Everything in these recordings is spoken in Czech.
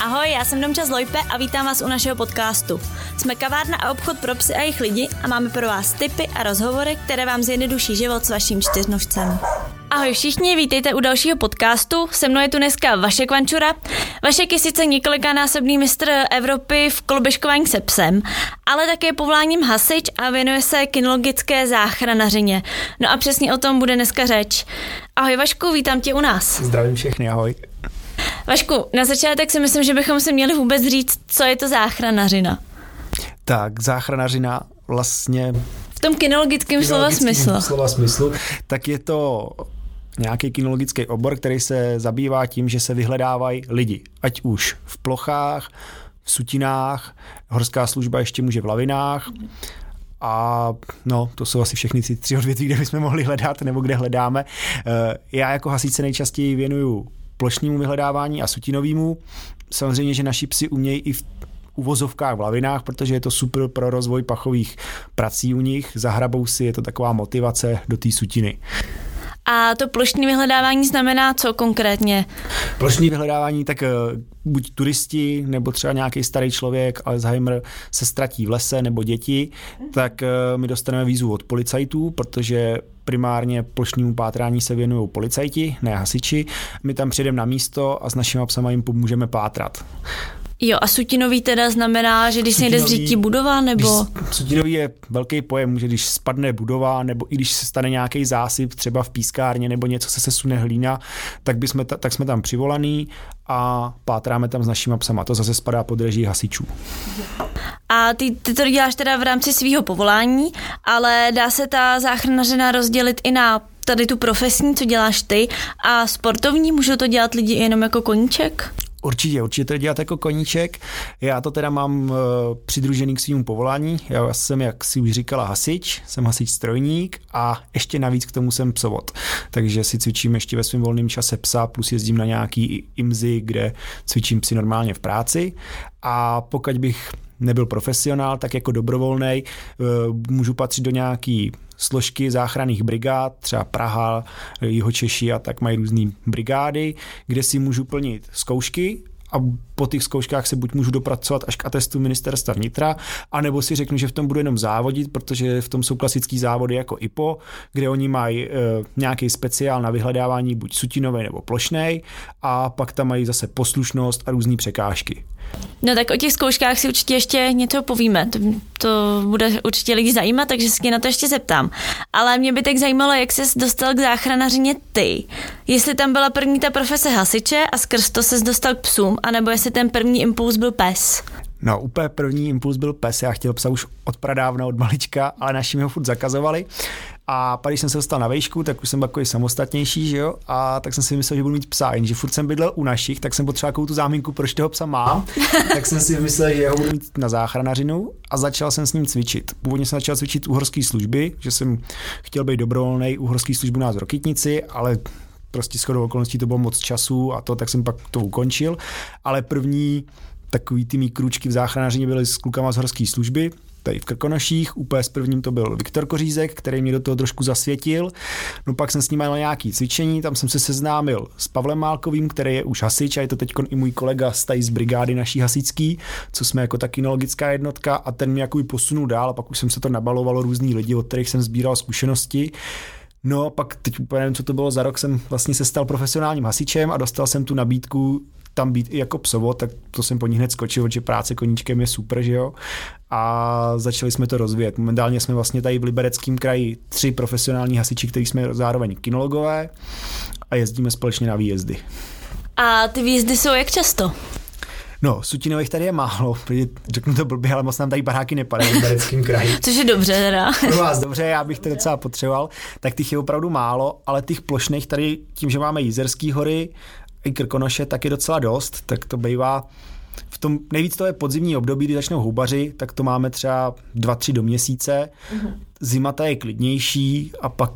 Ahoj, já jsem Domča Lojpe a vítám vás u našeho podcastu. Jsme kavárna a obchod pro psy a jejich lidi a máme pro vás tipy a rozhovory, které vám zjednoduší život s vaším čtyřnožcem. Ahoj všichni, vítejte u dalšího podcastu. Se mnou je tu dneska Vašek Vančura. Vašek je sice několikanásobný mistr Evropy v koloběžkování se psem, ale také povoláním hasič a věnuje se kinologické záchranařině. No a přesně o tom bude dneska řeč. Ahoj Vašku, vítám tě u nás. Zdravím všechny, ahoj. Vašku, na začátek si myslím, že bychom si měli vůbec říct, co je to záchranařina. Tak, záchranařina vlastně... V tom kinologickém slova smyslu. slova smyslu, tak je to nějaký kinologický obor, který se zabývá tím, že se vyhledávají lidi. Ať už v plochách, v sutinách, horská služba ještě může v lavinách. A no, to jsou asi všechny ty tři odvětví, kde bychom mohli hledat, nebo kde hledáme. Eh, já jako hasič se nejčastěji věnuju plošnímu vyhledávání a sutinovému. Samozřejmě, že naši psi umějí i v uvozovkách v lavinách, protože je to super pro rozvoj pachových prací u nich. Zahrabou si, je to taková motivace do té sutiny. A to plošní vyhledávání znamená co konkrétně? Plošní vyhledávání, tak eh, buď turisti, nebo třeba nějaký starý člověk, Alzheimer se ztratí v lese, nebo děti, tak eh, my dostaneme výzvu od policajtů, protože primárně plošnímu pátrání se věnují policajti, ne hasiči. My tam přijdeme na místo a s našimi psama jim pomůžeme pátrat. Jo, a sutinový teda znamená, že když se někde zřítí budova, nebo? Když, sutinový je velký pojem, že když spadne budova, nebo i když se stane nějaký zásyp, třeba v pískárně, nebo něco se sesune hlína, tak, jsme, ta, tak jsme tam přivolaný a pátráme tam s našimi psama. To zase spadá pod režii hasičů. A ty, ty to děláš teda v rámci svého povolání, ale dá se ta záchranařina rozdělit i na tady tu profesní, co děláš ty, a sportovní, můžou to dělat lidi jenom jako koníček? Určitě, určitě to dělat jako koníček. Já to teda mám uh, přidružený k svým povolání. Já jsem, jak si už říkala, hasič, jsem hasič strojník a ještě navíc k tomu jsem psovod. Takže si cvičím ještě ve svém volném čase psa, plus jezdím na nějaký imzy, kde cvičím si normálně v práci. A pokud bych nebyl profesionál, tak jako dobrovolný uh, můžu patřit do nějaký složky záchranných brigád, třeba Praha, Jihočeši a tak mají různé brigády, kde si můžu plnit zkoušky a po těch zkouškách se buď můžu dopracovat až k atestu ministerstva vnitra, anebo si řeknu, že v tom budu jenom závodit, protože v tom jsou klasický závody jako IPO, kde oni mají e, nějaký speciál na vyhledávání buď sutinový nebo plošnej a pak tam mají zase poslušnost a různé překážky. No tak o těch zkouškách si určitě ještě něco povíme. To, to bude určitě lidi zajímat, takže se na to ještě zeptám. Ale mě by tak zajímalo, jak jsi dostal k záchranařině ty. Jestli tam byla první ta profese hasiče a skrz to se dostal k psům, anebo jestli ten první impuls byl pes. No, úplně první impuls byl pes. Já chtěl psa už od pradávna, od malička, ale naši mi ho furt zakazovali. A pak, když jsem se dostal na vejšku, tak už jsem takový samostatnější, že jo? A tak jsem si myslel, že budu mít psa. Jenže furt jsem bydlel u našich, tak jsem potřeboval tu záminku, proč toho psa mám. tak jsem si myslel, že ho budu mít na záchranařinu a začal jsem s ním cvičit. Původně jsem začal cvičit u horské služby, že jsem chtěl být dobrovolný u horské služby nás v Rokitnici, ale prostě shodou okolností to bylo moc času a to, tak jsem pak to ukončil. Ale první takový ty mý kručky v záchranářině byly s klukama z horské služby, tady v Krkonoších. Úplně s prvním to byl Viktor Kořízek, který mě do toho trošku zasvětil. No pak jsem s ním měl nějaký cvičení, tam jsem se seznámil s Pavlem Málkovým, který je už hasič a je to teď i můj kolega z, z brigády naší hasičský, co jsme jako ta kinologická jednotka a ten mě jako posunul dál a pak už jsem se to nabalovalo různý lidi, od kterých jsem sbíral zkušenosti. No, pak teď úplně nevím, co to bylo za rok, jsem vlastně se stal profesionálním hasičem a dostal jsem tu nabídku tam být i jako psovo, tak to jsem po ní hned skočil, že práce koníčkem je super, že jo. A začali jsme to rozvíjet. Momentálně jsme vlastně tady v Libereckém kraji tři profesionální hasiči, kteří jsme zároveň kinologové a jezdíme společně na výjezdy. A ty výjezdy jsou jak často? No, sutinových tady je málo, řeknu to blbě, ale moc nám tady baráky nepadají v Libereckém kraji. Což je dobře teda. Pro vás dobře, já bych to docela potřeboval. Tak těch je opravdu málo, ale těch plošných tady, tím, že máme Jízerský hory i Krkonoše, tak je docela dost, tak to bývá v tom nejvíc to je podzimní období, kdy začnou houbaři, tak to máme třeba dva, tři do měsíce. Mm-hmm. Zima ta je klidnější a pak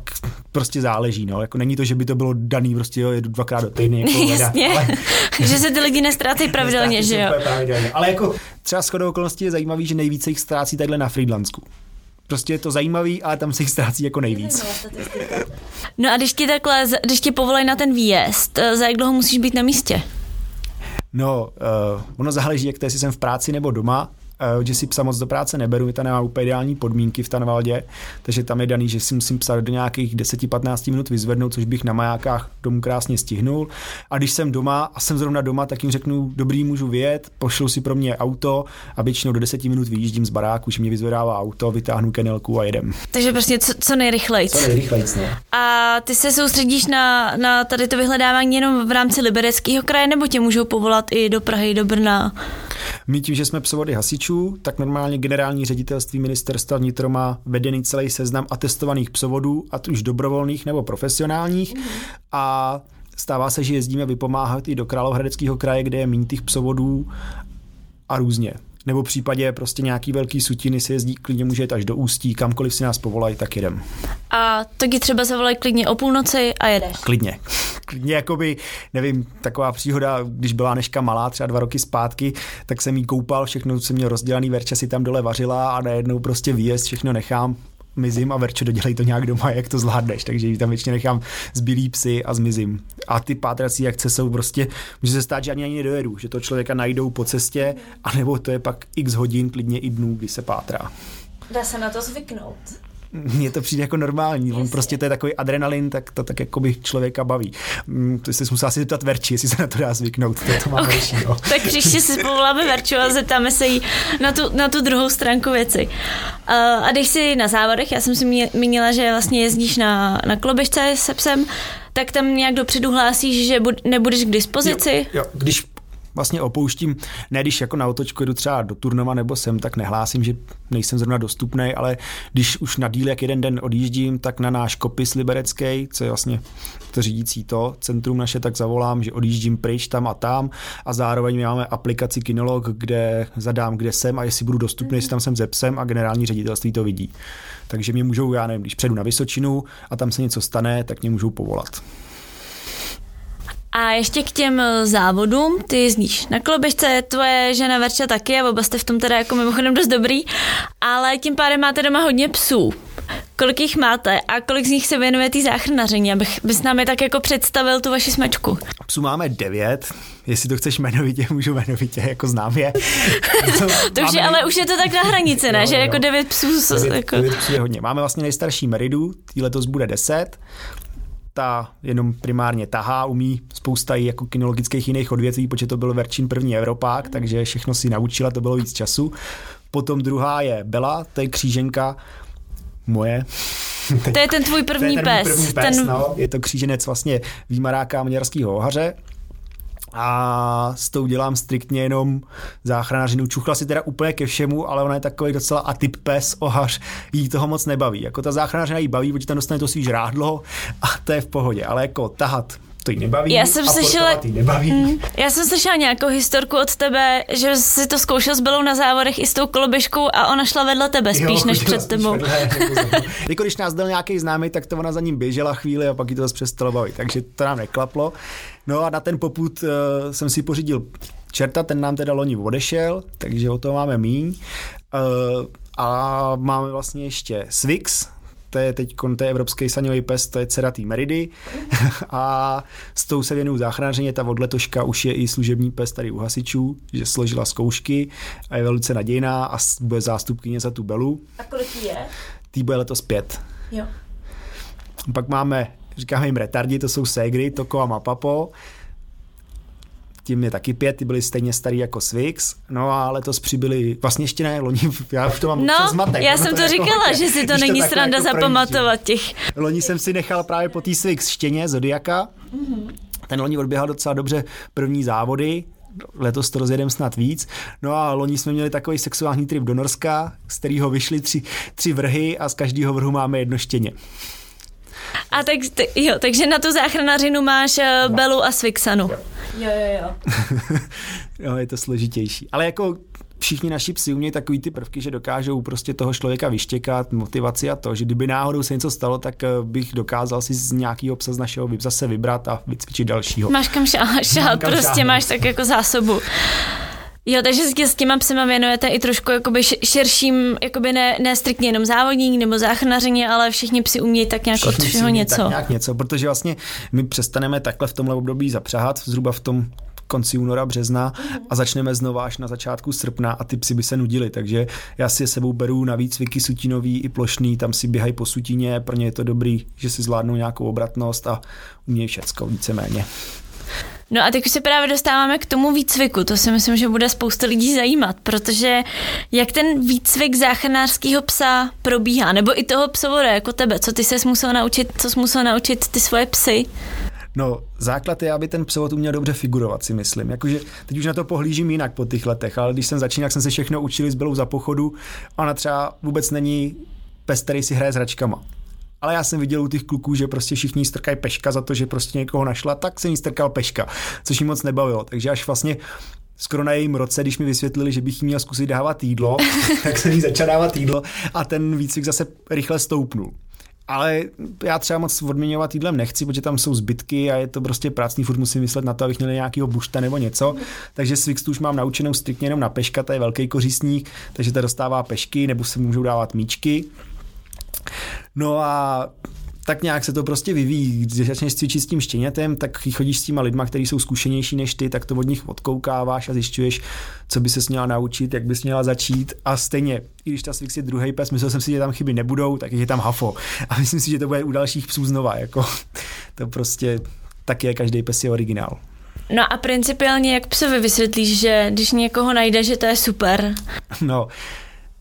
prostě záleží, no. Jako není to, že by to bylo daný, prostě jo, jedu dvakrát do týdne. Jako Jasně, ale... že se ty lidi nestrácí pravidelně, že jo. Pravidelně. Ale jako třeba shodou okolností je zajímavý, že nejvíce jich ztrácí takhle na Friedlandsku prostě je to zajímavý, ale tam se jich ztrácí jako nejvíc. No a když ti takhle, když ti povolají na ten výjezd, za jak dlouho musíš být na místě? No, uh, ono záleží, jak to, jestli jsem v práci nebo doma. Eh, že si psa moc do práce neberu, to nemá úplně ideální podmínky v Tanvaldě, takže tam je daný, že si musím psa do nějakých 10-15 minut vyzvednout, což bych na majákách domů krásně stihnul. A když jsem doma a jsem zrovna doma, tak jim řeknu, dobrý, můžu vyjet, pošlu si pro mě auto a většinou do 10 minut vyjíždím z baráku, že mě vyzvedává auto, vytáhnu kenelku a jedem. Takže prostě co, co nejrychleji. Co nejrychleji, no. A ty se soustředíš na, na tady to vyhledávání jenom v rámci libereckého kraje, nebo tě můžou povolat i do Prahy, do Brna? My tím, že jsme psovody hasičů, tak normálně generální ředitelství ministerstva vnitro má vedený celý seznam atestovaných psovodů, ať už dobrovolných nebo profesionálních. Mm. A stává se, že jezdíme vypomáhat i do Královéhradeckého kraje, kde je méně těch psovodů a různě nebo v případě prostě nějaký velký sutiny se jezdí, klidně může jít až do Ústí, kamkoliv si nás povolají, tak jedem. A taky třeba zavolají klidně o půlnoci a jedeš. Klidně. Klidně jakoby, nevím, taková příhoda, když byla Neška malá, třeba dva roky zpátky, tak jsem jí koupal, všechno jsem měl rozdělaný, Verča si tam dole vařila a najednou prostě výjezd, všechno nechám, mizím a Verčo dodělej to nějak doma, jak to zvládneš, takže tam většině nechám zbylý psy a zmizím. A ty pátrací akce jsou prostě, může se stát, že ani ani nedojedu, že to člověka najdou po cestě, anebo to je pak x hodin, klidně i dnů, kdy se pátrá. Dá se na to zvyknout mně to přijde jako normální. Jasně. On prostě to je takový adrenalin, tak to tak jako by člověka baví. Mm, to jsi musela si zeptat Verči, jestli se na to dá zvyknout. To, to má okay. horší, no. tak příště si povoláme Verču a zeptáme se jí na tu, na tu druhou stránku věci. Uh, a když si na závodech, já jsem si mínila, že vlastně jezdíš na, na klobišce se psem, tak tam nějak dopředu hlásíš, že bud, nebudeš k dispozici? Jo, jo. když vlastně opouštím, ne když jako na otočku jdu třeba do Turnova nebo sem, tak nehlásím, že nejsem zrovna dostupný, ale když už na díl jak jeden den odjíždím, tak na náš kopis liberecký, co je vlastně to řídící to centrum naše, tak zavolám, že odjíždím pryč tam a tam a zároveň máme aplikaci Kinolog, kde zadám, kde jsem a jestli budu dostupný, jestli tam jsem ze psem a generální ředitelství to vidí. Takže mě můžou, já nevím, když předu na Vysočinu a tam se něco stane, tak mě můžou povolat. A ještě k těm eh, závodům, ty jezdíš na koloběžce, tvoje žena Verča taky a oba jste v tom teda jako mimochodem dost dobrý, ale tím pádem máte doma hodně psů. Kolik jich máte a kolik z nich se věnuje té záchranaření, abych bys nám je tak jako představil tu vaši smečku? Psů máme devět, jestli to chceš jmenovitě, můžu jmenovitě, jako znám je. to, to už je, ale už je to tak na hranici, ne? Jo, že jo. jako devět psů. Devět, jako... devět psů je hodně. Máme vlastně nejstarší Meridu, letos bude deset ta jenom primárně tahá, umí spousta i jako kinologických jiných odvětví, protože to byl Verčín první Evropák, takže všechno si naučila, to bylo víc času. Potom druhá je Bela, to je kříženka moje. To je ten tvůj první, ten pes. První pes ten... no. Je to kříženec vlastně výmaráka maďarského ohaře a s tou dělám striktně jenom záchranařinu. Čuchla si teda úplně ke všemu, ale ona je takový docela atyp pes, ohař, jí toho moc nebaví. Jako ta záchranářina jí baví, protože tam dostane to svý žrádlo a to je v pohodě, ale jako tahat to jí nebaví. Já jsem slyšela, nebaví. Mm, já jsem slyšela nějakou historku od tebe, že jsi to zkoušel s Belou na závodech i s tou koloběžkou a ona šla vedle tebe spíš jo, než před tebou. Vedle, jako když nás dal nějaký známý, tak to ona za ním běžela chvíli a pak jí to zase přestalo bavit, takže to nám neklaplo. No a na ten poput uh, jsem si pořídil čerta, ten nám teda loni odešel, takže o to máme míň. Uh, a máme vlastně ještě Swix, to je teď to je evropský saňový pes, to je ceratý Meridy a s tou se věnuju záchranářeně, ta od letoška už je i služební pes tady u hasičů, že složila zkoušky a je velice nadějná a bude zástupkyně za tu Belu. A kolik je? Tý bude letos pět. Jo. Pak máme, říkáme jim retardi, to jsou ségry, Toko a Mapapo tím je taky pět, ty byly stejně starý jako Swix, no a letos přibyli, vlastně ještě ne, loni, já už to mám no, zmatek. já jsem to, to říkala, jako, že si to není to sranda jako zapamatovat těch. Loni jsem si nechal právě po té Swix štěně Zodiaka, mm-hmm. ten loni odběhal docela dobře první závody, letos to rozjedeme snad víc. No a loni jsme měli takový sexuální trip do Norska, z kterého vyšly tři, tři vrhy a z každého vrhu máme jedno štěně. A tak, jo, takže na tu záchranařinu máš uh, Belu a Svixanu. Jo. Jo, jo, jo. jo, je to složitější. Ale jako všichni naši psi umějí takový ty prvky, že dokážou prostě toho člověka vyštěkat, motivaci a to, že kdyby náhodou se něco stalo, tak eh, bych dokázal si z nějakého psa z našeho zase vybrat a vycvičit dalšího. Máš kam šáhat, šáhat prostě šáhat. máš tak jako zásobu. Jo, takže si s těma psima věnujete i trošku jakoby širším, jakoby ne, ne striktně jenom závodník nebo záchranařině, ale všichni psi umějí tak nějak všichni od všeho něco. Tak nějak něco, protože vlastně my přestaneme takhle v tomhle období zapřáhat zhruba v tom konci února, března a začneme znova až na začátku srpna a ty psy by se nudili, takže já si je sebou beru na výcviky sutinový i plošný, tam si běhají po sutině, pro ně je to dobrý, že si zvládnou nějakou obratnost a umějí všecko víceméně. No a teď už se právě dostáváme k tomu výcviku. To si myslím, že bude spousta lidí zajímat, protože jak ten výcvik záchranářského psa probíhá, nebo i toho psovora jako tebe, co ty se musel naučit, co jsi musel naučit ty svoje psy? No, základ je, aby ten psovod uměl dobře figurovat, si myslím. Jakože teď už na to pohlížím jinak po těch letech, ale když jsem začínal, jsem se všechno učili s Belou za pochodu ona třeba vůbec není pes, který si hraje s hračkama. Ale já jsem viděl u těch kluků, že prostě všichni strkají peška za to, že prostě někoho našla, tak se jí strkal peška, což jí moc nebavilo. Takže až vlastně skoro na jejím roce, když mi vysvětlili, že bych jí měl zkusit dávat jídlo, tak jsem jí začal dávat jídlo a ten výcvik zase rychle stoupnul. Ale já třeba moc odměňovat jídlem nechci, protože tam jsou zbytky a je to prostě prácný, furt musím myslet na to, abych měl nějakého bušta nebo něco. Takže Swixtu už mám naučenou striktně jenom na peška, to je velký kořistník, takže to dostává pešky nebo se můžou dávat míčky. No a tak nějak se to prostě vyvíjí. Když začneš cvičit s tím štěnětem, tak chodíš s těma lidma, kteří jsou zkušenější než ty, tak to od nich odkoukáváš a zjišťuješ, co by se měla naučit, jak bys měla začít. A stejně, i když ta Swix je druhý pes, myslel jsem si, že tam chyby nebudou, tak je tam hafo. A myslím si, že to bude u dalších psů znova. Jako, to prostě tak je, každý pes je originál. No a principiálně, jak psovi vysvětlíš, že když někoho najde, že to je super? No,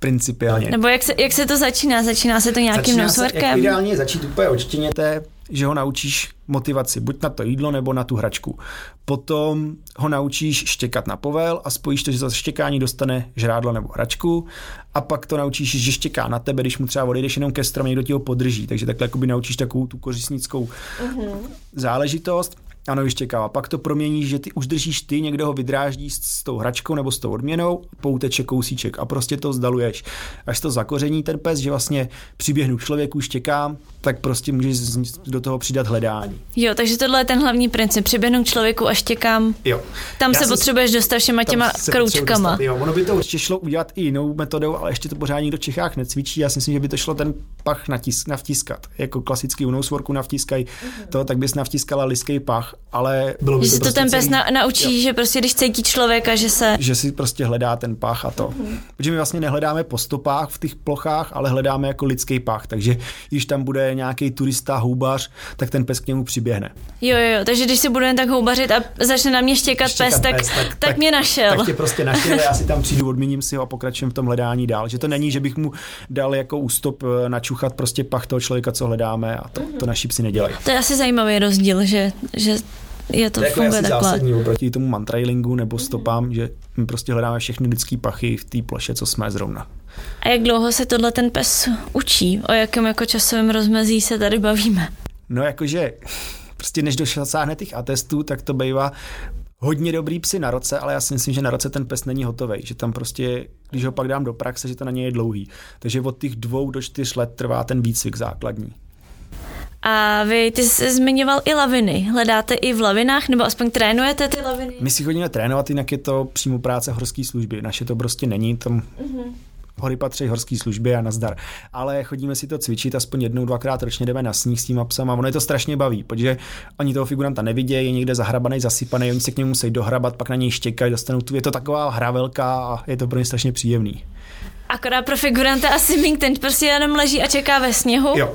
principiálně. Nebo jak se, jak se to začíná? Začíná se to nějakým nosworkem? Ideálně začít úplně odštěněte, že ho naučíš motivaci, buď na to jídlo nebo na tu hračku. Potom ho naučíš štěkat na povel a spojíš to, že za štěkání dostane žrádlo nebo hračku a pak to naučíš, že štěká na tebe, když mu třeba odejdeš jenom ke stromě, někdo ti ho podrží, takže takhle naučíš takovou tu kořistnickou uh-huh. záležitost ano, vyštěkává. Pak to promění, že ty už držíš ty, někdo ho vydráždí s, s tou hračkou nebo s tou odměnou, pouteče kousíček a prostě to zdaluješ. Až to zakoření ten pes, že vlastně přiběhnu k člověku, štěkám, tak prostě můžeš do toho přidat hledání. Jo, takže tohle je ten hlavní princip. Přiběhnu k člověku a štěkám. Jo. Tam Já se potřebuješ dostat všema těma kroučkama. Dostat, jo, ono by to určitě šlo udělat i jinou metodou, ale ještě to pořád nikdo v Čechách necvičí. Já si myslím, že by to šlo ten pach natisk, navtiskat. Jako klasický unousvorku navtiskají mm-hmm. to, tak bys navtiskala liský pach, ale bylo by že to, prostě to ten pes na, naučí, jo. že prostě když cítí člověka, že se... Že si prostě hledá ten pach a to. Mm-hmm. Protože my vlastně nehledáme po stopách v těch plochách, ale hledáme jako lidský pach. Takže když tam bude nějaký turista, houbař, tak ten pes k němu přiběhne. Jo, jo, takže když si budu jen tak houbařit a začne na mě štěkat, štěkat pes, tak, pes tak, tak, tak, mě našel. Tak tě prostě našel, já si tam přijdu, odmíním si ho a pokračujem v tom hledání dál. Že to není, že bych mu dal jako ústop eh, načuchat prostě pach toho člověka, co hledáme a to, mm-hmm. to naši psi nedělají. To je asi zajímavý rozdíl, že, že je to, to jako funguje takhle. zásadní oproti tomu mantrailingu nebo stopám, že my prostě hledáme všechny lidský pachy v té ploše, co jsme zrovna. A jak dlouho se tohle ten pes učí? O jakém jako časovém rozmezí se tady bavíme? No jakože prostě než dosáhne těch atestů, tak to bývá hodně dobrý psy na roce, ale já si myslím, že na roce ten pes není hotový, že tam prostě, když ho pak dám do praxe, že to na něj je dlouhý. Takže od těch dvou do čtyř let trvá ten výcvik základní. A vy, ty jsi zmiňoval i laviny. Hledáte i v lavinách, nebo aspoň trénujete ty laviny? My si chodíme trénovat, jinak je to přímo práce horské služby. Naše to prostě není, tam uh-huh. hory patří horské služby a nazdar. Ale chodíme si to cvičit, aspoň jednou, dvakrát ročně jdeme na sníh s tím psem a ono je to strašně baví, protože oni toho figuranta nevidějí, je někde zahrabaný, zasypaný, oni se k němu musí dohrabat, pak na něj štěkají, dostanou tu. Je to taková hra velká a je to pro ně strašně příjemný. Akorát pro figuranta asi mink, ten prostě jenom leží a čeká ve sněhu. Jo.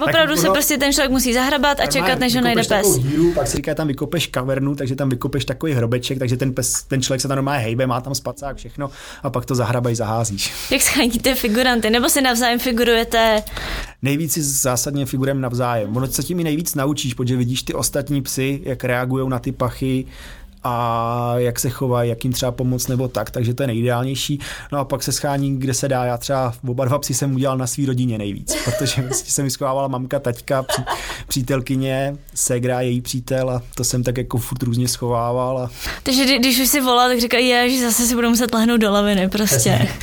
Opravdu se prostě ten člověk musí zahrabat a čekat, než ho najde pes. Díru, pak si říká, tam vykopeš kavernu, takže tam vykopeš takový hrobeček, takže ten, pes, ten člověk se tam normálně hejbe, má tam spacák, všechno a pak to zahrabají, zaházíš. Jak scháníte figuranty, nebo si navzájem figurujete? Nejvíc si zásadně figurem navzájem. Ono se tím i nejvíc naučíš, protože vidíš ty ostatní psy, jak reagují na ty pachy, a jak se chovají, jak jim třeba pomoct nebo tak, takže to je nejideálnější. No a pak se schání, kde se dá. Já třeba oba dva psy jsem udělal na svý rodině nejvíc, protože vlastně se mi schovávala mamka, taťka, pří, přítelkyně, segra, její přítel a to jsem tak jako furt různě schovával. A... Takže když už si volá, tak říkají, že zase si budu muset lehnout do laviny prostě.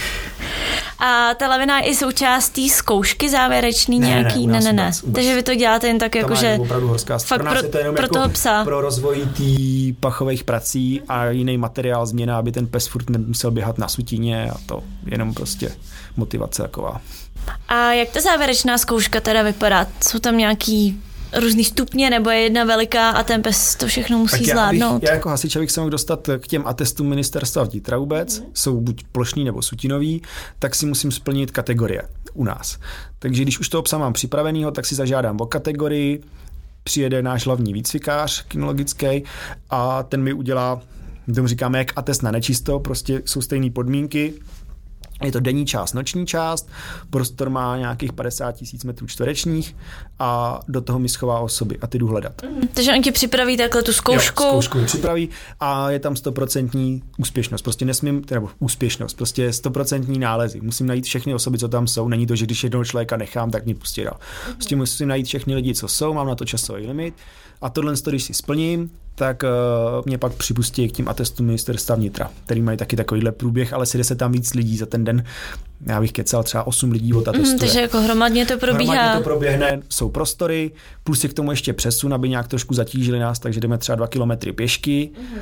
A ta lavina je i součástí zkoušky závěrečný ne, nějaký? Ne, ne, ne. ne. Takže vy to děláte jen tak jako, že... opravdu horská fakt pro, je to jenom pro jako toho psa. Pro rozvoj tý pachových prací a jiný materiál změna, aby ten pes furt nemusel běhat na sutině a to jenom prostě motivace taková. A jak ta závěrečná zkouška teda vypadá? Jsou tam nějaký různý stupně, nebo je jedna veliká a ten pes to všechno musí tak já, zvládnout? Abych, já jako hasič bych se mohl dostat k těm atestům ministerstva vnitra vůbec, mm. jsou buď plošný nebo sutinový, tak si musím splnit kategorie u nás. Takže když už toho psa mám připravenýho, tak si zažádám o kategorii, přijede náš hlavní výcvikář kinologický a ten mi udělá, tomu říkáme jak atest na nečisto, prostě jsou stejné podmínky, je to denní část, noční část, prostor má nějakých 50 tisíc metrů čtverečních a do toho mi schová osoby a ty jdu hledat. Mm, takže on ti připraví takhle tu zkoušku? Jo, zkoušku připraví a je tam stoprocentní úspěšnost. Prostě nesmím, nebo úspěšnost, prostě stoprocentní nálezy. Musím najít všechny osoby, co tam jsou. Není to, že když jednoho člověka nechám, tak mě pustí dál. Prostě musím najít všechny lidi, co jsou, mám na to časový limit a tohle, když si splním, tak uh, mě pak připustí k tím atestům ministerstva vnitra, který mají taky takovýhle průběh, ale si se tam víc lidí za ten den. Já bych kecal třeba 8 lidí od atestu. Mm, takže jako hromadně to probíhá. Hromadně to proběhne, jsou prostory, plus je k tomu ještě přesun, aby nějak trošku zatížili nás, takže jdeme třeba 2 kilometry pěšky. Mm.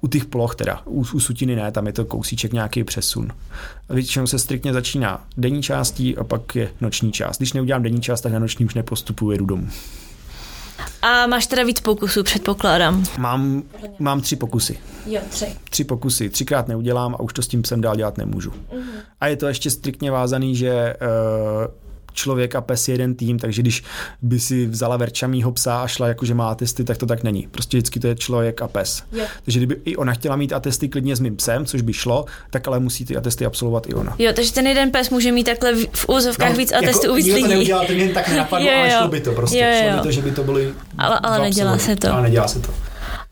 U těch ploch teda, u, u sutiny ne, tam je to kousíček nějaký přesun. Většinou se striktně začíná denní částí a pak je noční část. Když neudělám denní část, tak na noční už nepostupuji, jedu domů. A máš teda víc pokusů, předpokládám. Mám, mám tři pokusy. Jo, tři. Tři pokusy. Třikrát neudělám a už to s tím psem dál dělat nemůžu. Uh-huh. A je to ještě striktně vázaný, že uh, člověk a pes je jeden tým, takže když by si vzala verčamýho psa a šla jako, že má testy, tak to tak není. Prostě vždycky to je člověk a pes. Jo. Takže kdyby i ona chtěla mít atesty klidně s mým psem, což by šlo, tak ale musí ty atesty absolvovat i ona. Jo, takže ten jeden pes může mít takhle v úzovkách no, víc atestů jako, u víc lidí. to neudělal, ten jen tak nenapadlo, ale šlo by to prostě. Jo, jo. Šlo by to, že by to byly Ale, ale nedělá se to. Ale nedělá se to.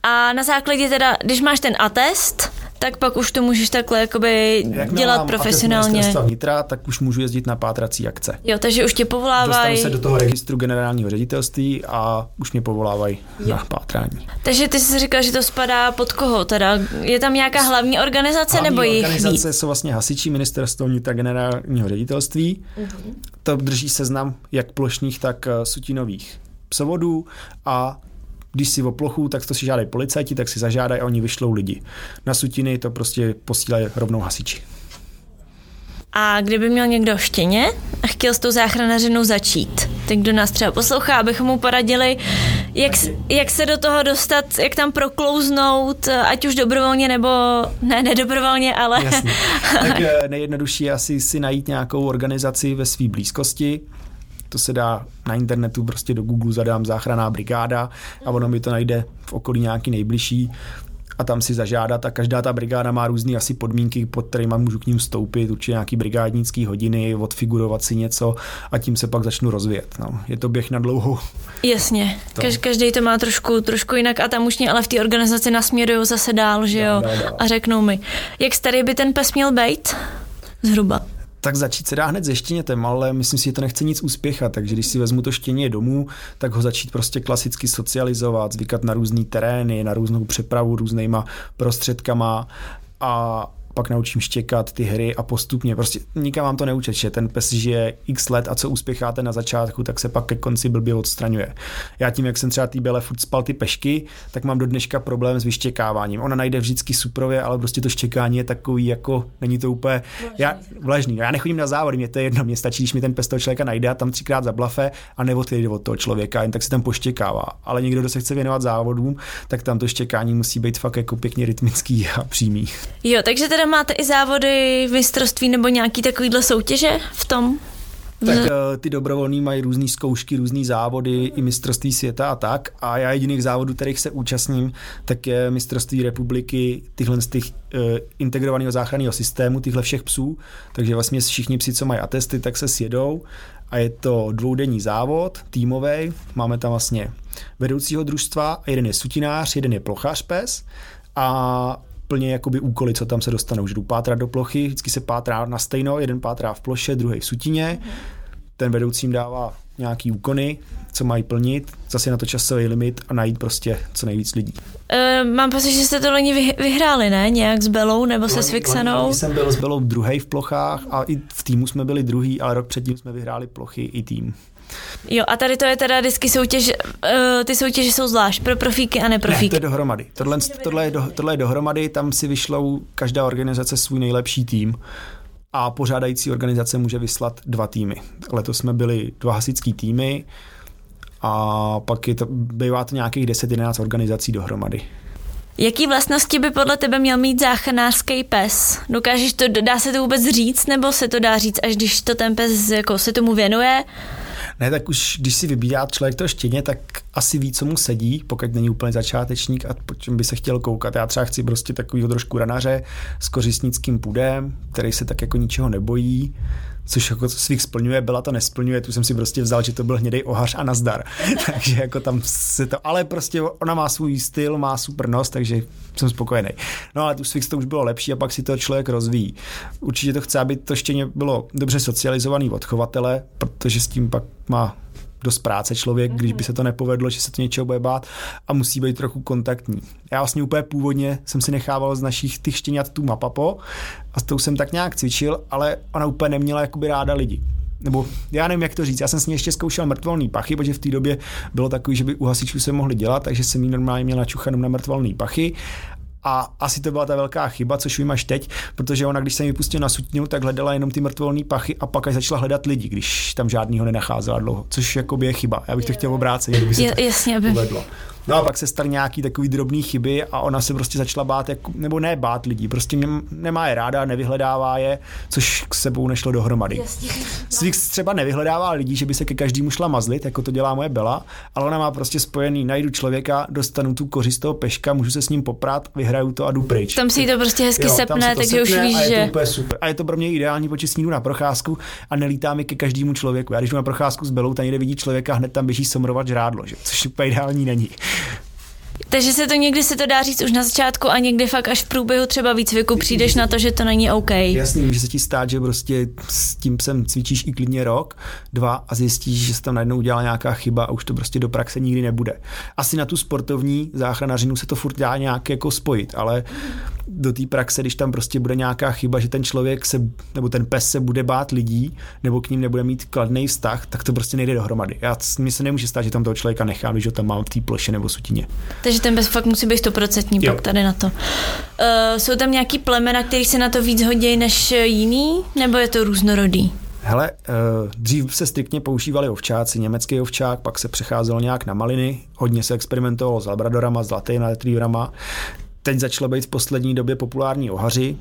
A na základě teda, když máš ten atest, tak pak už to můžeš takhle jakoby Jak dělat mám profesionálně. vnitra, tak už můžu jezdit na pátrací akce. Jo, takže už tě povolávají. Dostanu se do toho registru generálního ředitelství a už mě povolávají na pátrání. Takže ty jsi říkal, že to spadá pod koho? Teda je tam nějaká hlavní organizace hlavní nebo jejich organizace víc? jsou vlastně hasičí ministerstvo vnitra generálního ředitelství. Uh-huh. To drží seznam jak plošných, tak eh, sutinových psovodů a když si o plochu, tak to si žádají policajti, tak si zažádají a oni vyšlou lidi. Na sutiny to prostě posílají rovnou hasiči. A kdyby měl někdo štěně a chtěl s tou záchranařinou začít, tak kdo nás třeba poslouchá, abychom mu poradili, jak, jak se do toho dostat, jak tam proklouznout, ať už dobrovolně nebo ne, nedobrovolně, ale... Jasně. Tak eh, nejjednodušší je asi si najít nějakou organizaci ve své blízkosti, to se dá na internetu, prostě do Google zadám záchranná brigáda a ono mi to najde v okolí nějaký nejbližší a tam si zažádat a každá ta brigáda má různé asi podmínky, pod kterými můžu k ním vstoupit, určitě nějaký brigádnický hodiny, odfigurovat si něco a tím se pak začnu rozvíjet. No. Je to běh na dlouhou. Jasně, to. každý to má trošku, trošku jinak a tam už mě ale v té organizaci nasměrují zase dál, že jo, dál, dál. a řeknou mi, jak starý by ten pes měl být? Zhruba tak začít se dá hned se štěnětem, ale myslím si, že to nechce nic úspěchat, takže když si vezmu to štěně domů, tak ho začít prostě klasicky socializovat, zvykat na různé terény, na různou přepravu různýma prostředkama a pak naučím štěkat ty hry a postupně, prostě nikam vám to neučet, že ten pes žije x let a co uspěcháte na začátku, tak se pak ke konci blbě odstraňuje. Já tím, jak jsem třeba té běle furt spal ty pešky, tak mám do dneška problém s vyštěkáváním. Ona najde vždycky suprově, ale prostě to štěkání je takový, jako není to úplně vlažný. Já, vlažný. Já nechodím na závody, mě to je jedno, mě stačí, když mi ten pes toho člověka najde a tam třikrát zablafe a neodjede od toho člověka, jen tak si tam poštěkává. Ale někdo, kdo se chce věnovat závodům, tak tam to štěkání musí být fakt jako pěkně rytmický a přímý. Jo, takže teda máte i závody mistrovství nebo nějaký takovýhle soutěže v tom? Tak eh, ty dobrovolní mají různé zkoušky, různé závody, i mistrovství světa a tak. A já jediných závodů, kterých se účastním, tak je mistrovství republiky tyhle z těch uh, integrovaného záchranného systému, tyhle všech psů. Takže vlastně všichni psi, co mají atesty, tak se sjedou a je to dvoudenní závod, týmový. Máme tam vlastně vedoucího družstva, jeden je sutinář, jeden je plochář pes a plně jakoby úkoly, co tam se dostanou. Že jdu pátrat do plochy, vždycky se pátrá na stejno, jeden pátrá v ploše, druhý v sutině. Ten vedoucím dává nějaký úkony, co mají plnit, zase na to časový limit a najít prostě co nejvíc lidí. Uh, mám pocit, že jste to loni vyhráli, ne? Nějak s Belou nebo se Svixanou? Jsem byl s Belou druhý v plochách a i v týmu jsme byli druhý, ale rok předtím jsme vyhráli plochy i tým. Jo, a tady to je teda vždycky soutěž, uh, ty soutěže jsou zvlášť pro profíky a neprofíky. Ne, to je dohromady. Tohle, tohle, je do, tohle je dohromady, tam si vyšlou každá organizace svůj nejlepší tým a pořádající organizace může vyslat dva týmy. Letos jsme byli dva hasičský týmy a pak je to, bývá to nějakých 10-11 organizací dohromady. Jaký vlastnosti by podle tebe měl mít záchranářský pes? Dokážeš to, dá se to vůbec říct, nebo se to dá říct, až když to ten pes jako se tomu věnuje? Ne, tak už když si vybírá člověk to štěně, tak asi ví, co mu sedí, pokud není úplně začátečník a po čem by se chtěl koukat. Já třeba chci prostě takovýho trošku ranaře s kořistnickým půdem, který se tak jako ničeho nebojí, což jako svých splňuje, byla to nesplňuje, tu jsem si prostě vzal, že to byl hnědej ohař a nazdar. takže jako tam se to, ale prostě ona má svůj styl, má super nos, takže jsem spokojený. No ale tu Swix to už bylo lepší a pak si to člověk rozvíjí. Určitě to chce, aby to štěně bylo dobře socializovaný od chovatele, protože s tím pak má dost práce člověk, když by se to nepovedlo, že se to něčeho bude bát a musí být trochu kontaktní. Já vlastně úplně původně jsem si nechával z našich těch štěňat tu mapapo a s tou jsem tak nějak cvičil, ale ona úplně neměla jakoby ráda lidi nebo já nevím, jak to říct, já jsem s ní ještě zkoušel mrtvolný pachy, protože v té době bylo takový, že by u hasičů se mohli dělat, takže jsem jí normálně měl načuchanou na mrtvolný pachy a asi to byla ta velká chyba, což vím až teď, protože ona, když se mi pustil na sutinu, tak hledala jenom ty mrtvolné pachy a pak až začala hledat lidi, když tam žádnýho nenacházela dlouho, což jako je chyba. Já bych to chtěl obrátit, kdyby se to jasně, aby... povedlo. No a pak se staly nějaký takový drobný chyby a ona se prostě začala bát, jako, nebo ne bát lidí, prostě mě, nemá je ráda, nevyhledává je, což k sebou nešlo dohromady. Svých třeba nevyhledává lidí, že by se ke každému šla mazlit, jako to dělá moje Bela, ale ona má prostě spojený, najdu člověka, dostanu tu kořist toho peška, můžu se s ním poprat, vyhraju to a jdu pryč. Tam si to prostě hezky jo, sepne, takže už víš, a je že... To super. A je to pro mě ideální, počet snídu na procházku a nelítá mi ke každému člověku. Já když jdu na procházku s Belou, tam někde vidí člověka, hned tam běží somrovat žrádlo, že? což úplně ideální není. Takže se to někdy se to dá říct už na začátku a někdy fakt až v průběhu třeba výcviku přijdeš na to, že to není OK. Jasný, může se ti stát, že prostě s tím sem cvičíš i klidně rok, dva a zjistíš, že se tam najednou udělala nějaká chyba a už to prostě do praxe nikdy nebude. Asi na tu sportovní záchranařinu se to furt dá nějak jako spojit, ale do té praxe, když tam prostě bude nějaká chyba, že ten člověk se, nebo ten pes se bude bát lidí, nebo k ním nebude mít kladný vztah, tak to prostě nejde dohromady. Já, mi se nemůže stát, že tam toho člověka nechám, když ho tam mám v té ploše nebo sutině. Takže ten pes fakt musí být stoprocentní pak tady na to. Uh, jsou tam nějaký plemena, který se na to víc hodí než jiný, nebo je to různorodý? Hele, uh, dřív se striktně používali ovčáci, německý ovčák, pak se přecházelo nějak na maliny, hodně se experimentovalo s labradorama, zlatými retrieverama teď začalo být v poslední době populární ohaři,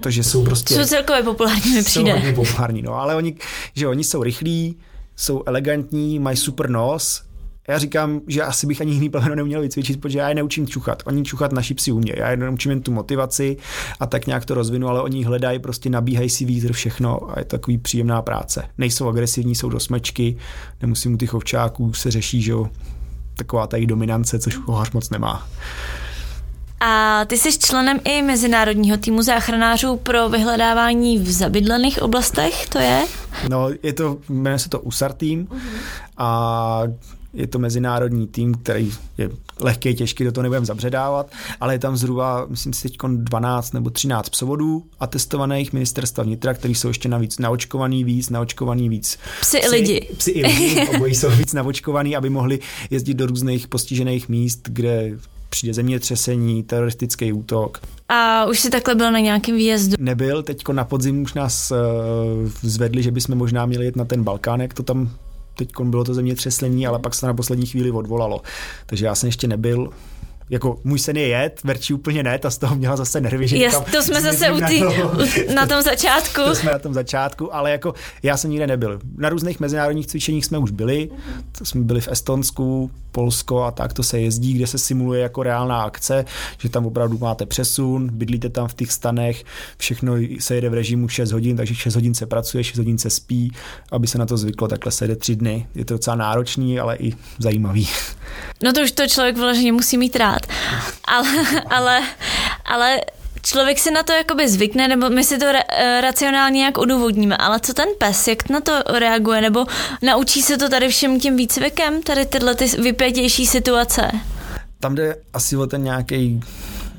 protože jsou prostě... Jsou celkově populární, mi přijde. Jsou hodně populární, no, ale oni, že oni jsou rychlí, jsou elegantní, mají super nos, já říkám, že asi bych ani jiný plemeno neuměl vycvičit, protože já je neučím čuchat. Oni čuchat naši psi umě. Já je neučím jen tu motivaci a tak nějak to rozvinu, ale oni hledají, prostě nabíhají si vítr, všechno a je to takový příjemná práce. Nejsou agresivní, jsou do smečky, nemusím u těch ovčáků se řeší, že jo, taková ta jejich dominance, což hohař moc nemá. A ty jsi členem i mezinárodního týmu záchranářů pro vyhledávání v zabydlených oblastech, to je? No, je to, jmenuje se to USAR tým a je to mezinárodní tým, který je lehký, těžký, do toho nebudeme zabředávat, ale je tam zhruba, myslím si, teď 12 nebo 13 psovodů a testovaných ministerstva vnitra, který jsou ještě navíc naočkovaný víc, naočkovaný víc. Psy, i lidi. Psy i lidi, obojí jsou víc naočkovaný, aby mohli jezdit do různých postižených míst, kde přijde zemětřesení, teroristický útok. A už jsi takhle byl na nějakém výjezdu? Nebyl, teďko na podzim už nás uh, zvedli, že bychom možná měli jet na ten Balkánek, to tam teď bylo to zemětřesení, ale pak se na poslední chvíli odvolalo. Takže já jsem ještě nebyl, jako můj sen je jet, Verčí úplně ne, ta z toho měla zase nervy. Že yes, to jsme zase u tý, na, to, na tom začátku. to jsme na tom začátku, ale jako já jsem nikde nebyl. Na různých mezinárodních cvičeních jsme už byli, to jsme byli v Estonsku, Polsko a tak to se jezdí, kde se simuluje jako reálná akce, že tam opravdu máte přesun, bydlíte tam v těch stanech, všechno se jede v režimu 6 hodin, takže 6 hodin se pracuje, 6 hodin se spí, aby se na to zvyklo, takhle se jede 3 dny. Je to docela náročný, ale i zajímavý. No to už to člověk vyloženě musí mít rád. Ale, ale, ale člověk si na to jakoby zvykne, nebo my si to ra- eh, racionálně nějak odůvodníme, ale co ten pes, jak na to reaguje, nebo naučí se to tady všem tím výcvikem, tady tyhle ty vypětější situace? Tam jde asi o ten nějaký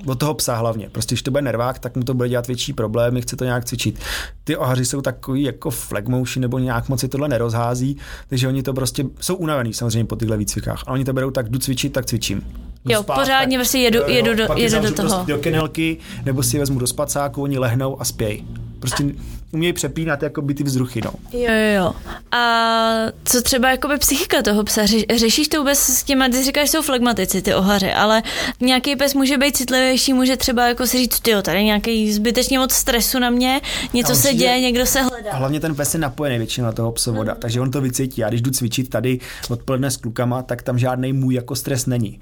od toho psa hlavně. Prostě, když to bude nervák, tak mu to bude dělat větší problémy, chce to nějak cvičit. Ty ohaři jsou takový jako flag motion, nebo nějak moc si tohle nerozhází, takže oni to prostě jsou unavený samozřejmě po tyhle výcvikách. A oni to berou tak, jdu cvičit, tak cvičím. Jo, spát, pořádně prostě jedu, jo, jedu do, jedu do toho. Prostě do kenelky, nebo si je vezmu do spacáku, oni lehnou a spějí. Prostě umějí přepínat jako by ty vzruchy, no. Jo, jo, jo. A co třeba jakoby psychika toho psa? Řeš, řešíš to vůbec s těma, ty říkáš, že jsou flegmatici, ty ohaři, ale nějaký pes může být citlivější, může třeba jako si říct, tyjo, tady nějaký zbytečně moc stresu na mě, něco se děje, někdo se A hledá. hlavně ten pes je napojený většinou na toho psovoda, takže on to vycítí. Já když jdu cvičit tady odpoledne s klukama, tak tam žádný můj jako stres není.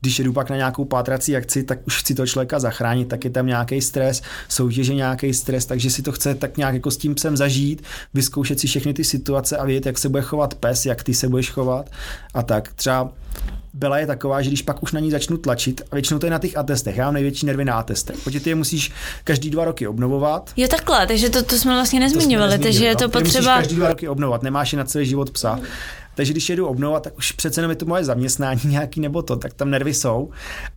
Když jedu pak na nějakou pátrací akci, tak už chci toho člověka zachránit, tak je tam nějaký stres, soutěže nějaký stres, takže si to chce tak nějak jako s tím psem zažít, vyzkoušet si všechny ty situace a vědět, jak se bude chovat pes, jak ty se budeš chovat a tak. Třeba Bela je taková, že když pak už na ní začnu tlačit, a většinou to je na těch atestech, já mám největší nervy na atestech, protože ty je musíš každý dva roky obnovovat, Jo, takhle, takže to, to jsme vlastně to jsme nezmiňovali, takže je to no. Ty musíš potřeba... každý dva roky obnovovat, nemáš je na celý život psa. Takže když jedu obnovovat, tak už přece jenom je to moje zaměstnání nějaký nebo to, tak tam nervy jsou.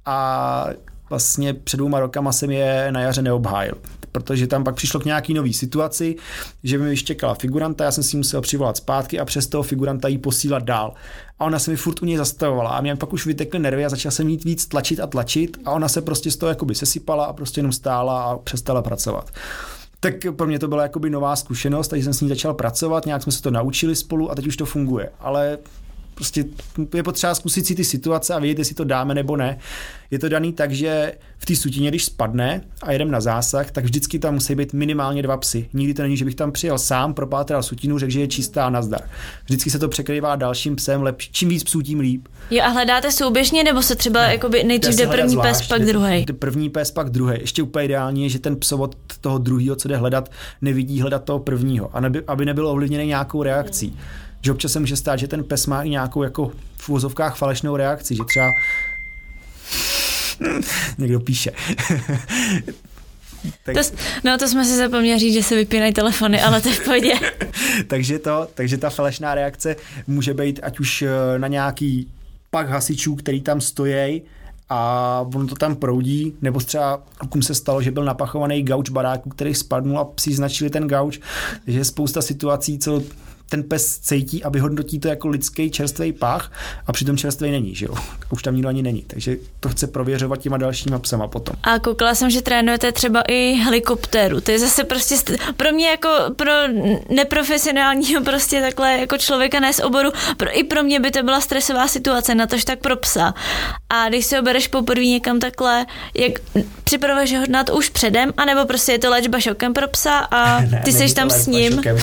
A vlastně před dvouma rokama jsem je na jaře neobhájil, protože tam pak přišlo k nějaký nový situaci, že mi vyštěkala figuranta, já jsem si musel přivolat zpátky a přes toho figuranta jí posílat dál. A ona se mi furt u něj zastavovala a mě pak už vytekly nervy a začal jsem jít víc tlačit a tlačit a ona se prostě z toho jakoby sesypala a prostě jenom stála a přestala pracovat. Tak pro mě to byla jakoby nová zkušenost, takže jsem s ní začal pracovat, nějak jsme se to naučili spolu a teď už to funguje. Ale prostě je potřeba zkusit si ty situace a vědět, jestli to dáme nebo ne. Je to daný tak, že v té sutině, když spadne a jedem na zásah, tak vždycky tam musí být minimálně dva psy. Nikdy to není, že bych tam přijel sám, propátral sutinu, řekl, že je čistá a nazdar. Vždycky se to překrývá dalším psem, lepší. čím víc psů, tím líp. Jo, a hledáte souběžně, nebo se třeba jakoby nejdřív Jde první hledat pes, zvlášť. pak druhý. První pes, pak druhý. Ještě úplně ideální je, že ten psovod toho druhého, co jde hledat, nevidí hledat toho prvního, a neby, aby nebylo ovlivněný nějakou reakcí. Že občas se může stát, že ten pes má i nějakou jako v úvozovkách falešnou reakci, že třeba někdo píše. tak, To, no to jsme si zapomněli říct, že se vypínají telefony, ale to je v pohodě. takže, to, takže ta falešná reakce může být ať už eh, na nějaký pak hasičů, který tam stojí a ono to tam proudí, nebo třeba klukům se stalo, že byl napachovaný gauč baráku, který spadnul a psi značili ten gauč. Takže je spousta situací, co ten pes cítí a vyhodnotí to jako lidský čerstvý pach a přitom čerstvý není, že jo? Už tam nikdo ani není, takže to chce prověřovat těma dalšíma psama potom. A koukala jsem, že trénujete třeba i helikoptéru. To je zase prostě st- pro mě jako pro neprofesionálního prostě takhle jako člověka ne z oboru, pro, i pro mě by to byla stresová situace, natož tak pro psa. A když si ho bereš poprvé někam takhle, jak připravuješ ho na to už předem, anebo prostě je to léčba šokem pro psa a ty jsi to tam s ním. šokem.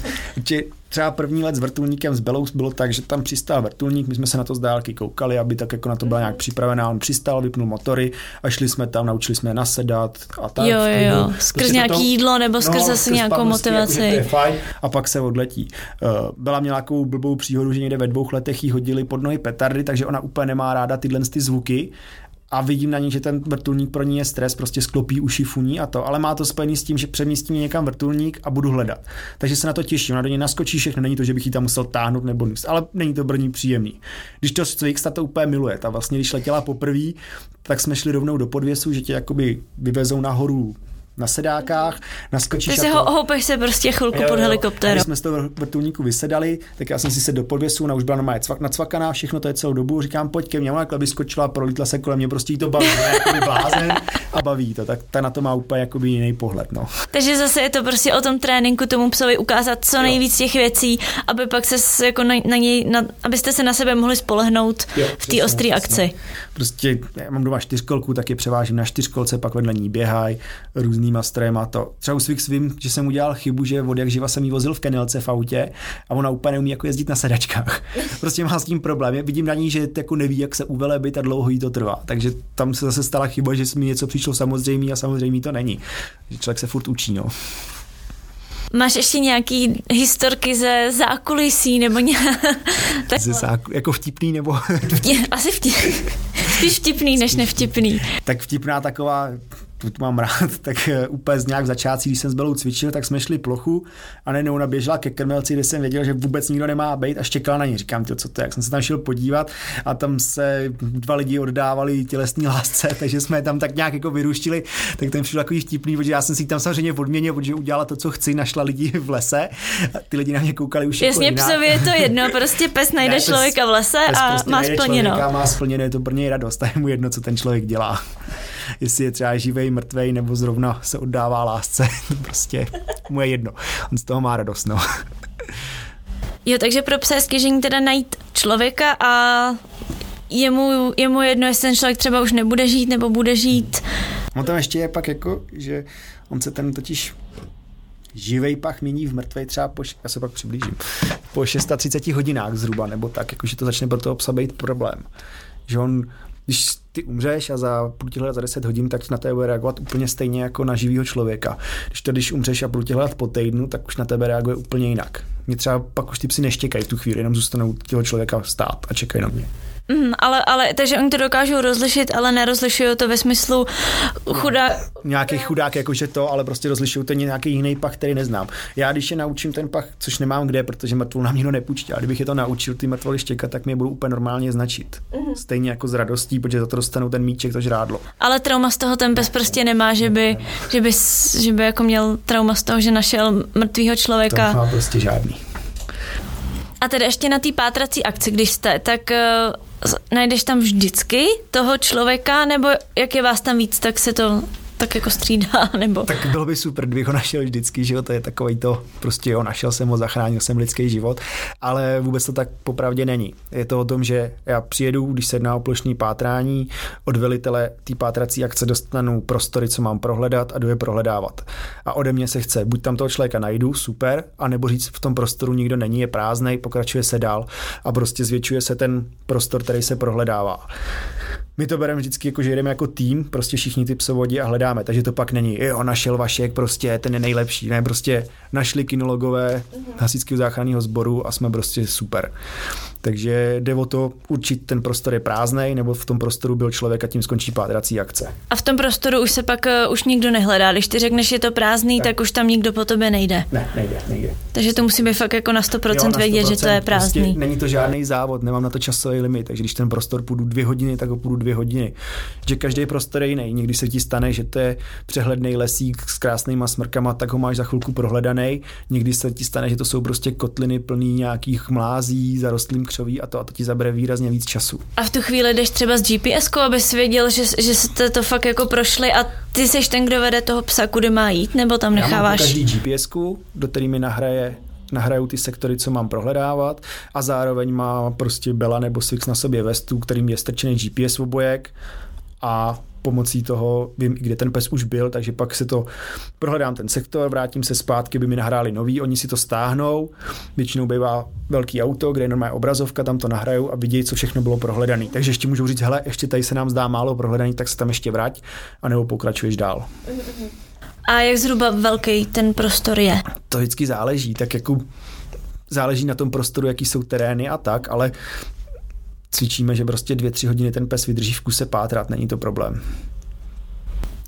Třeba první let s vrtulníkem s Belou bylo tak, že tam přistál vrtulník, my jsme se na to z dálky koukali, aby tak jako na to byla nějak připravená. On přistál, vypnul motory a šli jsme tam, naučili jsme je nasedat a tak. Jo, jo, klidu. jo. Prostě Skrz to- nějaký jídlo nebo skrz zase skrz nějakou pavnosti, motivaci. Jako, že to je fajn, a pak se odletí. Uh, Byla měla takovou blbou příhodu, že někde ve dvou letech jí hodili pod nohy petardy, takže ona úplně nemá ráda tyhle ty zvuky a vidím na ní, že ten vrtulník pro ní je stres, prostě sklopí uši, funí a to, ale má to spojený s tím, že přemístí mě někam vrtulník a budu hledat. Takže se na to těším, ona do něj naskočí všechno, není to, že bych ji tam musel táhnout nebo nic, ale není to pro ní příjemný. Když to Cviksta to úplně miluje, ta vlastně, když letěla poprvé, tak jsme šli rovnou do podvěsu, že tě jakoby vyvezou nahoru na sedákách, naskočíš Ty a si to- ho ohopeš se prostě chvilku pod A helikoptérou. když jsme z toho vrtulníku vysedali, tak já jsem si se do podvěsu, ona už byla normálně cvak, nacvakaná, všechno to je celou dobu, říkám, pojď ke mně, ona takhle vyskočila, prolítla se kolem mě, prostě jí to baví, ne, jakoby blázen a baví to, tak ta na to má úplně jakoby jiný pohled, no. Takže zase je to prostě o tom tréninku tomu psovi ukázat co nejvíc těch věcí, aby pak se jako na, na něj, na, abyste se na sebe mohli spolehnout Jo, v té ostré akci. Prostě já mám doma čtyřkolku, tak je převážím na čtyřkolce, pak vedle ní běhají různýma strojema to. Třeba u svých svým, že jsem udělal chybu, že od jak živa jsem jí vozil v kenelce v autě a ona úplně neumí jako jezdit na sedačkách. Prostě má s tím problém. Já vidím na ní, že jako neví, jak se uvelebit a dlouho jí to trvá. Takže tam se zase stala chyba, že mi něco přišlo samozřejmé a samozřejmě to není. Že člověk se furt učí, no. Máš ještě nějaký historky ze zákulisí nebo nějak... tak, Ze záku, jako vtipný nebo vtip, asi vtip, spíš vtipný než nevtipný. tak vtipná taková, tu, tu mám rád, tak eh, úplně z nějak v začátku, když jsem s Belou cvičil, tak jsme šli plochu a najednou ona běžela ke krmelci, kde jsem věděl, že vůbec nikdo nemá být a čekala na ní. Říkám, to, co to je, jak jsem se tam šel podívat a tam se dva lidi oddávali tělesní lásce, takže jsme tam tak nějak jako vyruštili, tak ten přišel takový vtipný, protože já jsem si tam samozřejmě odměnil, protože udělala to, co chci, našla lidi v lese. A ty lidi na mě koukali už Jasně, jako psovi je to jedno, prostě pes najde ne, člověka v lese pes a prostě má splněno. Člověka, má splněno, je to pro něj radost a je mu jedno, co ten člověk dělá jestli je třeba živej, mrtvej, nebo zrovna se oddává lásce. prostě mu je jedno. On z toho má radost, no. Jo, takže pro psa je stěžení teda najít člověka a je mu, je mu jedno, jestli ten člověk třeba už nebude žít nebo bude žít. On tam ještě je pak jako, že on se ten totiž živej pach mění v mrtvej třeba po, já se pak přiblížím, po 630 hodinách zhruba, nebo tak, jakože to začne pro toho psa být problém. Že on když ty umřeš a za půl let, za 10 hodin, tak na tebe bude reagovat úplně stejně jako na živého člověka. Když to, když umřeš a půl let po týdnu, tak už na tebe reaguje úplně jinak. Mě třeba pak už ty psi neštěkají v tu chvíli, jenom zůstanou těho člověka stát a čekají na mě. Mm, ale, ale, takže oni to dokážou rozlišit, ale nerozlišují to ve smyslu chudá... Nějaký chudák, jakože to, ale prostě rozlišují to nějaký jiný pach, který neznám. Já když je naučím ten pach, což nemám kde, protože mrtvol nám nikdo nepůjčí, ale kdybych je to naučil ty mrtvoly štěkat, tak mě budou úplně normálně značit. Mm-hmm. Stejně jako s radostí, protože za to dostanou ten míček, to žrádlo. Ale trauma z toho ten pes prostě nemá, že by, že by, že by jako měl trauma z toho, že našel mrtvého člověka. To má prostě žádný. A tedy ještě na té pátrací akci, když jste, tak uh, najdeš tam vždycky toho člověka, nebo jak je vás tam víc, tak se to tak jako střídá, nebo... Tak bylo by super, kdybych ho našel vždycky, že jo, to je takový to, prostě jo, našel jsem ho, zachránil jsem lidský život, ale vůbec to tak popravdě není. Je to o tom, že já přijedu, když se jedná o plošní pátrání, od velitele té pátrací akce dostanu prostory, co mám prohledat a jdu je prohledávat. A ode mě se chce, buď tam toho člověka najdu, super, anebo říct, v tom prostoru nikdo není, je prázdnej, pokračuje se dál a prostě zvětšuje se ten prostor, který se prohledává. My to bereme vždycky jako, že jdeme jako tým, prostě všichni ty psovodi a hledáme, takže to pak není, jo, našel Vašek, prostě ten je nejlepší, ne, prostě našli kinologové mhm. hasičského záchranného sboru a jsme prostě super. Takže jde o to určit, ten prostor je prázdný, nebo v tom prostoru byl člověk a tím skončí pátrací akce. A v tom prostoru už se pak uh, už nikdo nehledá. Když ty řekneš, že je to prázdný, tak. tak už tam nikdo po tobě nejde. Ne, nejde, nejde. Takže to musí být fakt jako na 100%, jo, na 100% vědět, že to je prázdný. Prostě není to žádný závod, nemám na to časový limit, takže když ten prostor půjdu dvě hodiny, tak ho půjdu dvě hodiny. Že každý prostor je jiný. Někdy se ti stane, že to je přehledný lesík s krásnýma smrkama, tak ho máš za chvilku prohledaný. Někdy se ti stane, že to jsou prostě kotliny plný nějakých mlází, zarostlým křoví a to a to ti zabere výrazně víc času. A v tu chvíli jdeš třeba s GPS, abys věděl, že, že jste to fakt jako prošli a ty seš ten, kdo vede toho psa, kudy má jít, nebo tam necháváš? Já mám každý GPS, do který mi nahraje nahrajou ty sektory, co mám prohledávat a zároveň má prostě Bela nebo Swix na sobě vestu, kterým je strčený GPS obojek a pomocí toho vím, kde ten pes už byl, takže pak se to prohledám ten sektor, vrátím se zpátky, by mi nahráli nový, oni si to stáhnou, většinou bývá velký auto, kde je normální obrazovka, tam to nahrajou a vidějí, co všechno bylo prohledané. Takže ještě můžu říct, hele, ještě tady se nám zdá málo prohledaný, tak se tam ještě vrať, anebo pokračuješ dál. A jak zhruba velký ten prostor je? To vždycky záleží, tak jako záleží na tom prostoru, jaký jsou terény a tak, ale cvičíme, že prostě dvě, tři hodiny ten pes vydrží v kuse pátrat, není to problém.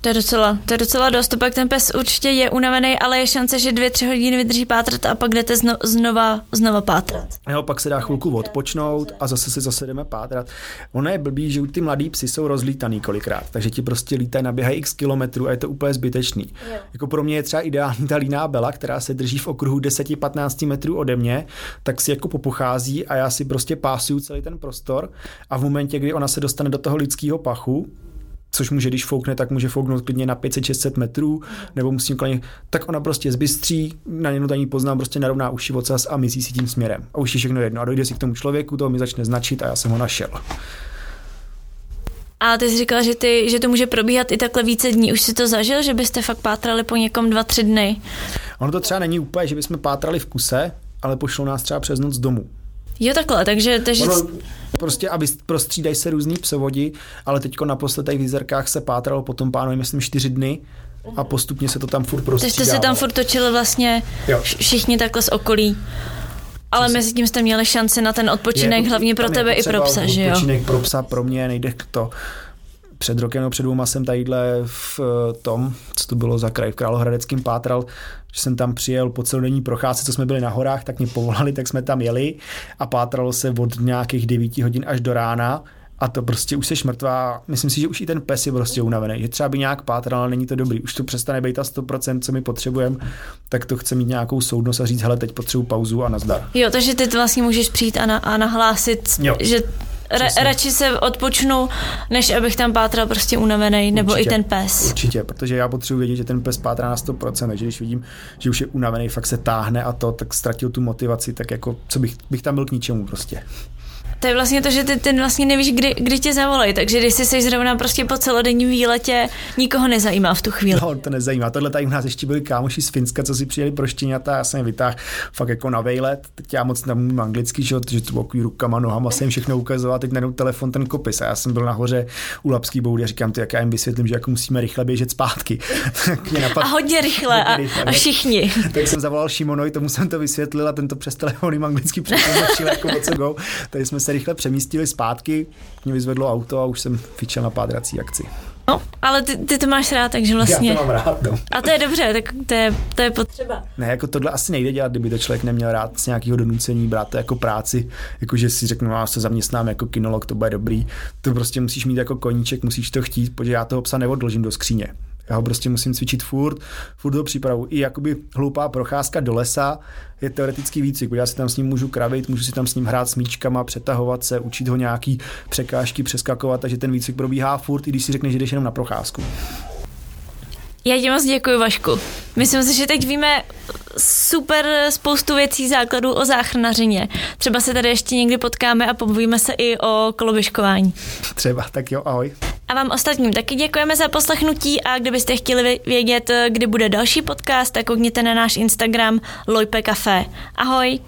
To je docela, to je docela dost. To pak ten pes určitě je unavený, ale je šance, že dvě, tři hodiny vydrží pátrat a pak jdete zno, znova, znova pátrat. Jo, pak se dá chvilku odpočnout a zase si zase jdeme pátrat. Ono je blbý, že ty mladí psy jsou rozlítaný kolikrát, takže ti prostě lítají, naběhají x kilometrů a je to úplně zbytečný. Jo. Jako pro mě je třeba ideální ta líná bela, která se drží v okruhu 10-15 metrů ode mě, tak si jako popochází a já si prostě pásuju celý ten prostor a v momentě, kdy ona se dostane do toho lidského pachu, což může, když foukne, tak může fouknout klidně na 500-600 metrů, nebo musím klidně, tak ona prostě zbystří, na něj ani poznám, prostě narovná uši ocas a myslí si tím směrem. A už je všechno jedno. A dojde si k tomu člověku, to mi začne značit a já jsem ho našel. A ty jsi říkal, že, ty, že to může probíhat i takhle více dní. Už si to zažil, že byste fakt pátrali po někom dva, tři dny? Ono to třeba není úplně, že bychom pátrali v kuse, ale pošlou nás třeba přes noc domů. Jo, takhle, takže... takže... Ono, prostě, aby prostřídají se různý psovodi, ale teďko naposled v Jizerkách se pátralo potom pánovi, myslím, čtyři dny a postupně se to tam furt prostřídalo. Takže jste se tam furt točili vlastně jo. všichni takhle z okolí. Ale mezi tím jste měli šanci na ten odpočinek, je, hlavně pro tebe i pro psa, že jo? Odpočinek pro psa, pro mě nejde to před rokem nebo před dvouma jsem tadyhle v eh, tom, co to bylo za kraj, v Králohradeckém pátral, že jsem tam přijel po celodenní procházce, co jsme byli na horách, tak mě povolali, tak jsme tam jeli a pátralo se od nějakých 9 hodin až do rána a to prostě už se mrtvá. Myslím si, že už i ten pes je prostě unavený. Je třeba by nějak pátral, ale není to dobrý. Už to přestane být ta 100%, co my potřebujeme, tak to chce mít nějakou soudnost a říct, hele, teď potřebuji pauzu a nazdar. Jo, takže ty vlastně můžeš přijít a, na, a nahlásit, jo. že Ra, radši se odpočnu, než abych tam pátral prostě unavený, nebo určitě, i ten pes. Určitě, protože já potřebuji vědět, že ten pes pátrá na 100%, takže když vidím, že už je unavený, fakt se táhne a to, tak ztratil tu motivaci, tak jako, co bych, bych tam byl k ničemu prostě. To je vlastně to, že ty, ty vlastně nevíš, kdy, kdy tě zavolají, takže když jsi zrovna prostě po celodenním výletě, nikoho nezajímá v tu chvíli. No, to nezajímá. Tohle tady u nás ještě byli kámoši z Finska, co si přijeli pro štěňata, já jsem je vytáhl fakt jako na vejlet. Teď já moc nemůžu anglicky, že, že to bylo rukama, nohama, jsem všechno ukazoval, teď najednou telefon ten kopis. A já jsem byl nahoře u Lapský boudy a říkám, ty, jak já jim vysvětlím, že jako musíme rychle běžet zpátky. napad... A hodně rychle, a, a, všichni. tak jsem zavolal Šimonoj, tomu jsem to vysvětlil a tento přes telefon jim anglicky přetlmočil jako go. Tady jsme se rychle přemístili zpátky, mě vyzvedlo auto a už jsem fičel na pádrací akci. No, ale ty, ty to máš rád, takže vlastně... Já to mám rád, no. A to je dobře, tak to je, to je potřeba. Ne, jako tohle asi nejde dělat, kdyby to člověk neměl rád z nějakého donucení, brát to jako práci, jako že si řeknu, no, já se zaměstnám jako kinolog, to bude dobrý. To prostě musíš mít jako koníček, musíš to chtít, protože já toho psa neodložím do skříně. Já ho prostě musím cvičit furt, furt do přípravu. I jakoby hloupá procházka do lesa je teoretický výcvik, já si tam s ním můžu kravit, můžu si tam s ním hrát s míčkama, přetahovat se, učit ho nějaký překážky, přeskakovat, takže ten výcvik probíhá furt, i když si řekneš, že jdeš jenom na procházku. Já ti moc děkuji, Vašku. Myslím si, že teď víme super spoustu věcí základů o záchranařině. Třeba se tady ještě někdy potkáme a pomluvíme se i o koloběžkování. Třeba, tak jo, ahoj. A vám ostatním taky děkujeme za poslechnutí a kdybyste chtěli vědět, kdy bude další podcast, tak koukněte na náš Instagram Lojpe Café. Ahoj!